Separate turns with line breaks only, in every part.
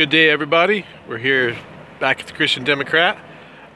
Good day, everybody. We're here back at the Christian Democrat.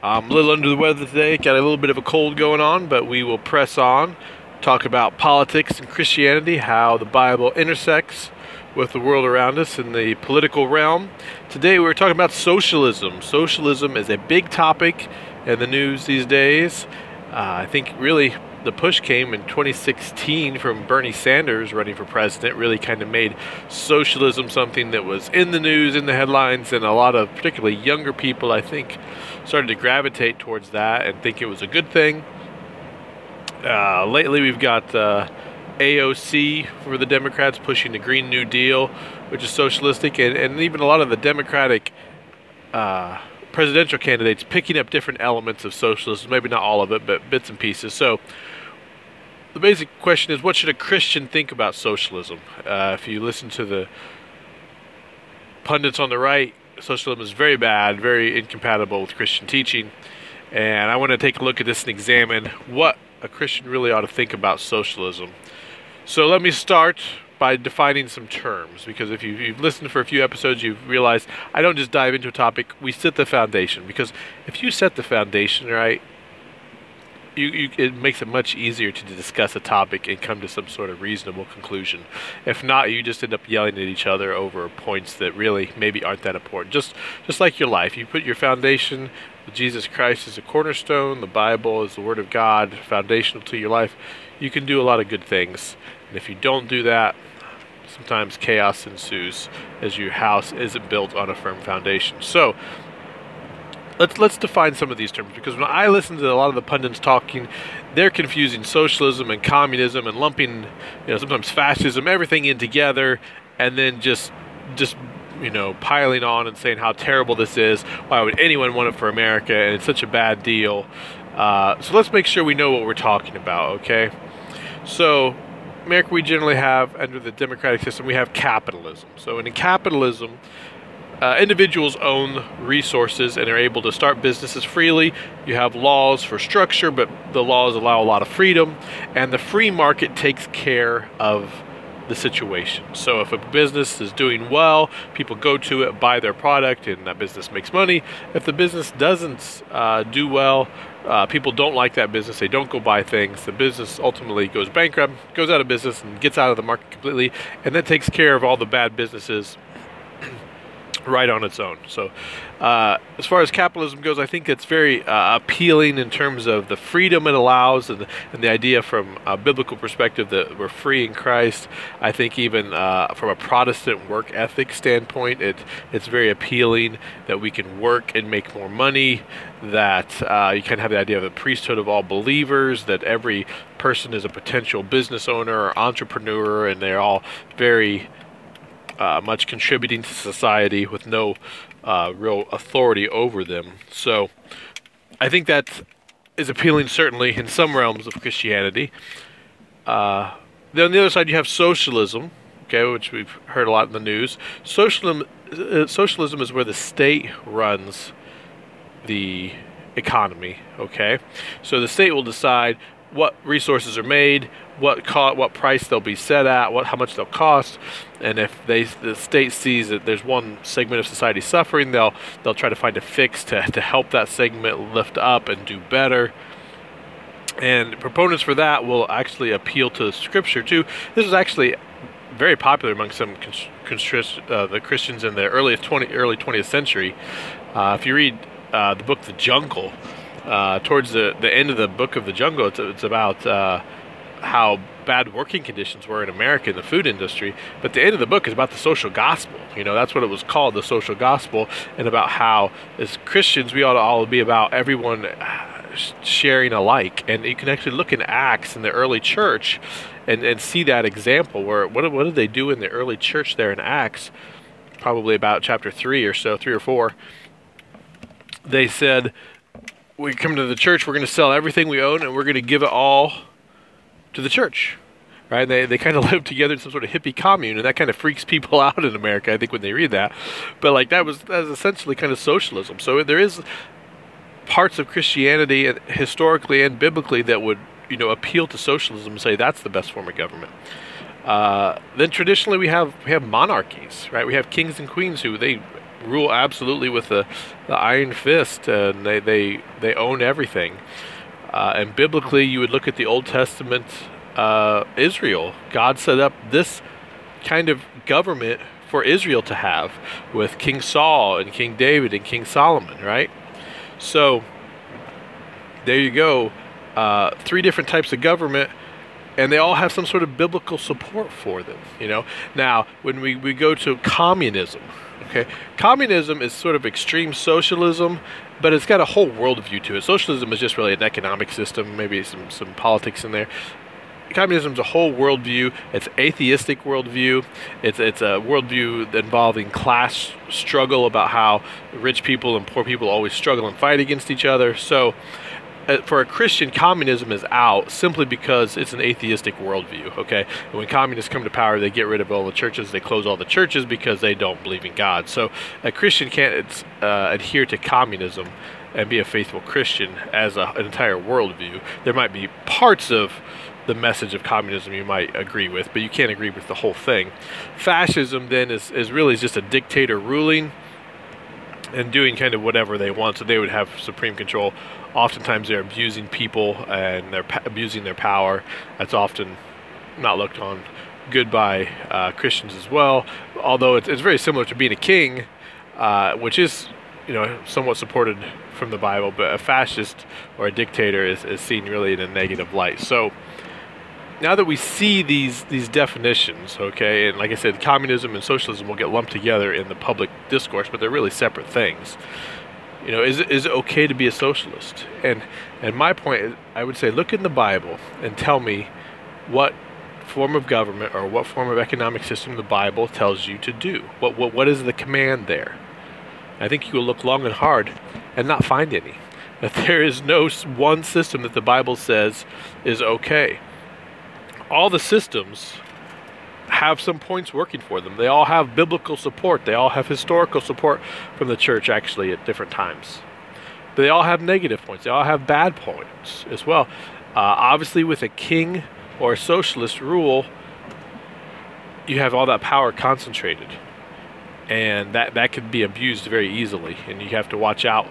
I'm a little under the weather today, got a little bit of a cold going on, but we will press on, talk about politics and Christianity, how the Bible intersects with the world around us in the political realm. Today, we're talking about socialism. Socialism is a big topic in the news these days. Uh, I think really the push came in 2016 from Bernie Sanders running for president. Really kind of made socialism something that was in the news, in the headlines, and a lot of particularly younger people, I think, started to gravitate towards that and think it was a good thing. Uh, lately, we've got uh, AOC for the Democrats pushing the Green New Deal, which is socialistic, and, and even a lot of the Democratic. Uh, presidential candidates picking up different elements of socialism, maybe not all of it, but bits and pieces. So, the basic question is what should a Christian think about socialism? Uh, if you listen to the pundits on the right, socialism is very bad, very incompatible with Christian teaching. And I want to take a look at this and examine what a Christian really ought to think about socialism. So let me start by defining some terms because if you've, you've, listened for a few episodes, you've realized I don't just dive into a topic, we set the foundation. Because if you set the foundation right, you, you, it makes it much easier to discuss a topic and come to some sort of reasonable conclusion. If not, you just end up yelling at each other over points that really maybe aren't that important. Just just like your life, you put your foundation. Jesus Christ is a cornerstone. The Bible is the Word of God, foundational to your life. You can do a lot of good things, and if you don't do that, sometimes chaos ensues as your house isn't built on a firm foundation. So let's let's define some of these terms because when I listen to a lot of the pundits talking, they're confusing socialism and communism and lumping, you know, sometimes fascism, everything in together, and then just just you know piling on and saying how terrible this is. Why would anyone want it for America? And it's such a bad deal. Uh, so let's make sure we know what we're talking about. Okay, so. America, we generally have under the democratic system, we have capitalism. So, in capitalism, uh, individuals own resources and are able to start businesses freely. You have laws for structure, but the laws allow a lot of freedom, and the free market takes care of the situation. So if a business is doing well, people go to it, buy their product, and that business makes money. If the business doesn't uh, do well, uh, people don't like that business. They don't go buy things. The business ultimately goes bankrupt, goes out of business, and gets out of the market completely, and that takes care of all the bad businesses right on its own. So, uh, as far as capitalism goes, I think it's very uh, appealing in terms of the freedom it allows and the, and the idea from a biblical perspective that we're free in Christ. I think even uh, from a Protestant work ethic standpoint, it it's very appealing that we can work and make more money. That uh, you can have the idea of the priesthood of all believers. That every person is a potential business owner or entrepreneur, and they're all very uh, much contributing to society with no uh, real authority over them. So I think that is appealing, certainly, in some realms of Christianity. Uh, then on the other side, you have socialism, okay, which we've heard a lot in the news. Socialism, uh, socialism is where the state runs the economy, okay? So the state will decide what resources are made, what co- what price they'll be set at, what how much they'll cost, and if they the state sees that there's one segment of society suffering, they'll they'll try to find a fix to to help that segment lift up and do better. And proponents for that will actually appeal to Scripture too. This is actually very popular among some uh, the Christians in the early 20 early 20th century. Uh, if you read uh, the book The Jungle, uh, towards the, the end of the book of The Jungle, it's, it's about uh, how bad working conditions were in America in the food industry. But the end of the book is about the social gospel. You know, that's what it was called, the social gospel, and about how as Christians we ought to all be about everyone sharing alike. And you can actually look in Acts in the early church and, and see that example where what, what did they do in the early church there in Acts? Probably about chapter 3 or so, 3 or 4. They said, We come to the church, we're going to sell everything we own and we're going to give it all to the church. Right? They, they kind of live together in some sort of hippie commune, and that kind of freaks people out in America, I think, when they read that. But like that was that was essentially kind of socialism. So there is parts of Christianity, historically and biblically, that would you know appeal to socialism and say that's the best form of government. Uh, then traditionally we have we have monarchies, right? We have kings and queens who they rule absolutely with the, the iron fist, and they they they own everything. Uh, and biblically, you would look at the Old Testament uh, Israel. God set up this kind of government for Israel to have with King Saul and King David and King Solomon, right? So there you go. Uh, three different types of government and they all have some sort of biblical support for them you know now when we, we go to communism okay? Communism is sort of extreme socialism but it's got a whole worldview to it. Socialism is just really an economic system maybe some, some politics in there. Communism is a whole worldview. It's atheistic worldview. It's, it's a worldview involving class struggle about how rich people and poor people always struggle and fight against each other. So for a Christian, communism is out simply because it's an atheistic worldview. Okay, and when communists come to power, they get rid of all the churches, they close all the churches because they don't believe in God. So a Christian can't uh, adhere to communism and be a faithful Christian as a, an entire worldview. There might be parts of the message of communism you might agree with, but you can't agree with the whole thing. Fascism then is, is really just a dictator ruling and doing kind of whatever they want. So they would have supreme control. Oftentimes they're abusing people and they're pa- abusing their power. That's often not looked on good by uh, Christians as well. Although it's, it's, very similar to being a king, uh, which is you know somewhat supported from the Bible, but a fascist or a dictator is, is seen really in a negative light. So now that we see these these definitions, okay, and like I said, communism and socialism will get lumped together in the public discourse, but they're really separate things. You know, is is it okay to be a socialist? And and my point, is, I would say, look in the Bible and tell me what form of government or what form of economic system the Bible tells you to do. What what what is the command there? I think you will look long and hard and not find any. That there is no one system that the Bible says is okay all the systems have some points working for them. They all have biblical support. They all have historical support from the church, actually, at different times. They all have negative points. They all have bad points as well. Uh, obviously, with a king or a socialist rule, you have all that power concentrated, and that that can be abused very easily. And you have to watch out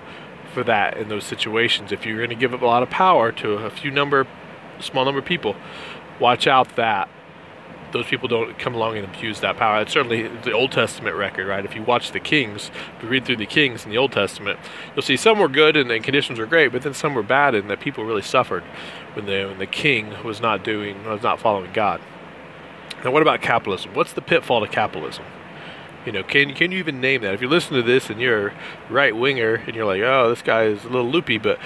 for that in those situations. If you're going to give up a lot of power to a few number, small number of people, watch out that those people don't come along and abuse that power. It's certainly the Old Testament record, right? If you watch the Kings, if you read through the Kings in the Old Testament, you'll see some were good and the conditions were great, but then some were bad and that people really suffered when the when the king was not doing was not following God. Now, what about capitalism? What's the pitfall to capitalism? You know, can can you even name that? If you listen to this and you're right winger and you're like, oh, this guy is a little loopy, but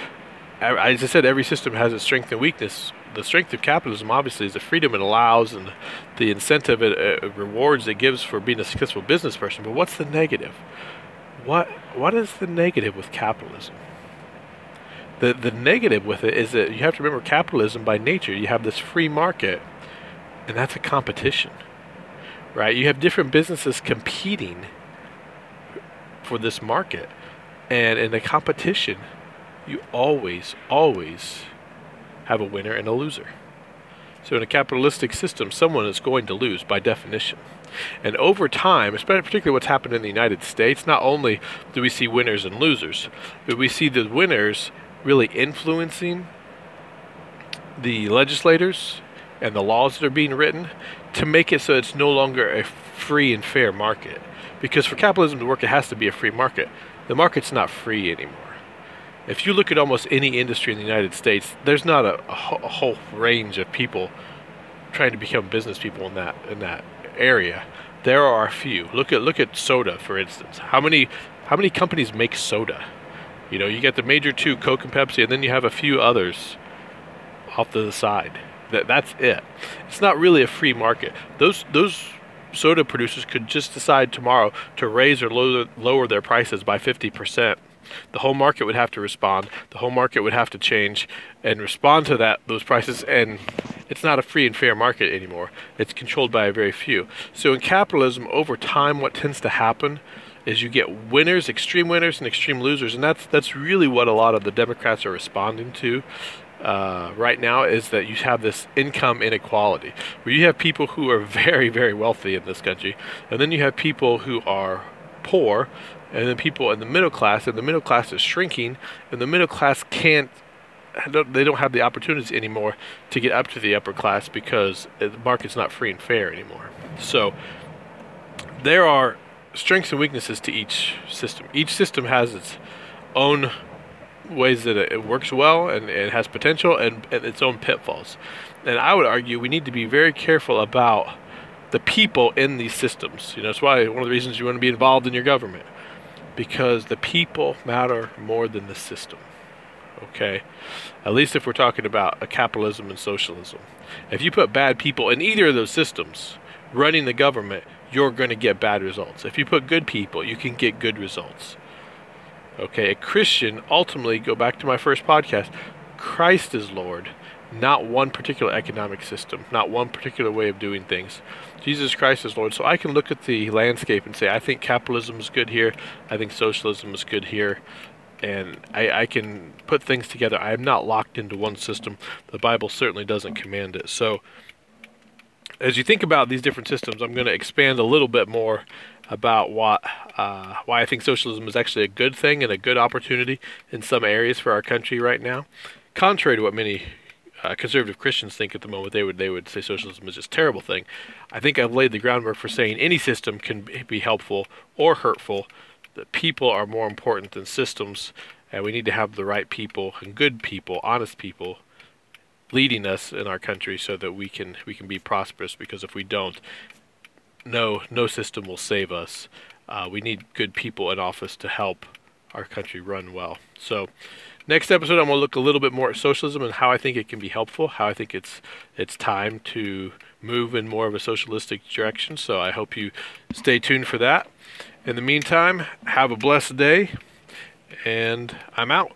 as I said, every system has its strength and weakness the strength of capitalism obviously is the freedom it allows and the incentive it uh, rewards it gives for being a successful business person. But what's the negative? What what is the negative with capitalism? The the negative with it is that you have to remember capitalism by nature. You have this free market, and that's a competition, right? You have different businesses competing for this market, and in a competition, you always always have a winner and a loser. So in a capitalistic system, someone is going to lose by definition. And over time, especially particularly what's happened in the United States, not only do we see winners and losers, but we see the winners really influencing the legislators and the laws that are being written to make it so it's no longer a free and fair market. Because for capitalism to work, it has to be a free market. The market's not free anymore if you look at almost any industry in the United States, there's not a, a, whole range of people trying to become business people in that in that area. There are a few. Look at look at soda, for instance. How many how many companies make soda? You know, you get the major two, Coke and Pepsi, and then you have a few others off to the side. That that's it. It's not really a free market. Those those soda producers could just decide tomorrow to raise or lower, lower their prices by 50% the whole market would have to respond. The whole market would have to change and respond to that those prices and it's not a free and fair market anymore. It's controlled by a very few. So in capitalism over time what tends to happen is you get winners, extreme winners and extreme losers and that's that's really what a lot of the Democrats are responding to. Uh, right now is that you have this income inequality where you have people who are very very wealthy in this country and then you have people who are poor, and then people in the middle class, and the middle class is shrinking, and the middle class can't they don't have the opportunities anymore to get up to the upper class because the market's not free and fair anymore. So there are strengths and weaknesses to each system. Each system has its own ways that it works well and it has potential and, and its own pitfalls. And I would argue we need to be very careful about the people in these systems. You know, that's why one of the reasons you want to be involved in your government because the people matter more than the system. Okay, at least if we're talking about a capitalism and socialism. If you put bad people in either of those systems running the government, you're going to get bad results. If you put good people, you can get good results. Okay, a Christian ultimately, go back to my first podcast, Christ is Lord, not one particular economic system, not one particular way of doing things. Jesus Christ is Lord. So I can look at the landscape and say, I think capitalism is good here, I think socialism is good here, and I, I can put things together. I am not locked into one system. The Bible certainly doesn't command it. So as you think about these different systems, I'm going to expand a little bit more about what uh, why I think socialism is actually a good thing and a good opportunity in some areas for our country right now. Contrary to what many uh, conservative Christians think at the moment, they would they would say socialism is just a terrible thing. I think I've laid the groundwork for saying any system can be helpful or hurtful. That people are more important than systems, and we need to have the right people and good people, honest people, leading us in our country so that we can we can be prosperous. Because if we don't, no no system will save us. Uh, we need good people in office to help our country run well. So, next episode, I'm going to look a little bit more at socialism and how I think it can be helpful. How I think it's it's time to move in more of a socialistic direction. So I hope you stay tuned for that. In the meantime, have a blessed day, and I'm out.